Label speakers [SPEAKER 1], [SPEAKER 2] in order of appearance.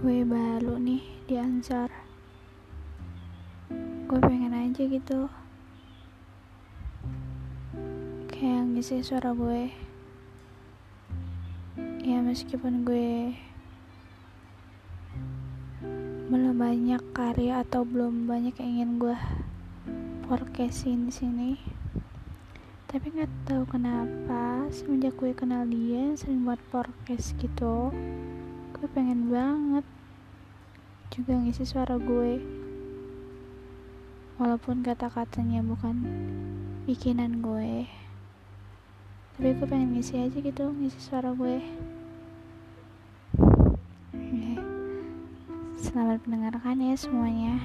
[SPEAKER 1] Gue baru nih di Ansar. Gue pengen aja gitu, kayak ngisi suara gue. Ya meskipun gue belum banyak karya atau belum banyak yang ingin gue forecastin di sini tapi nggak tahu kenapa semenjak gue kenal dia sering buat podcast gitu gue pengen banget juga ngisi suara gue. Walaupun kata-katanya bukan bikinan gue. Tapi gue pengen ngisi aja gitu ngisi suara gue. Selamat mendengarkan ya semuanya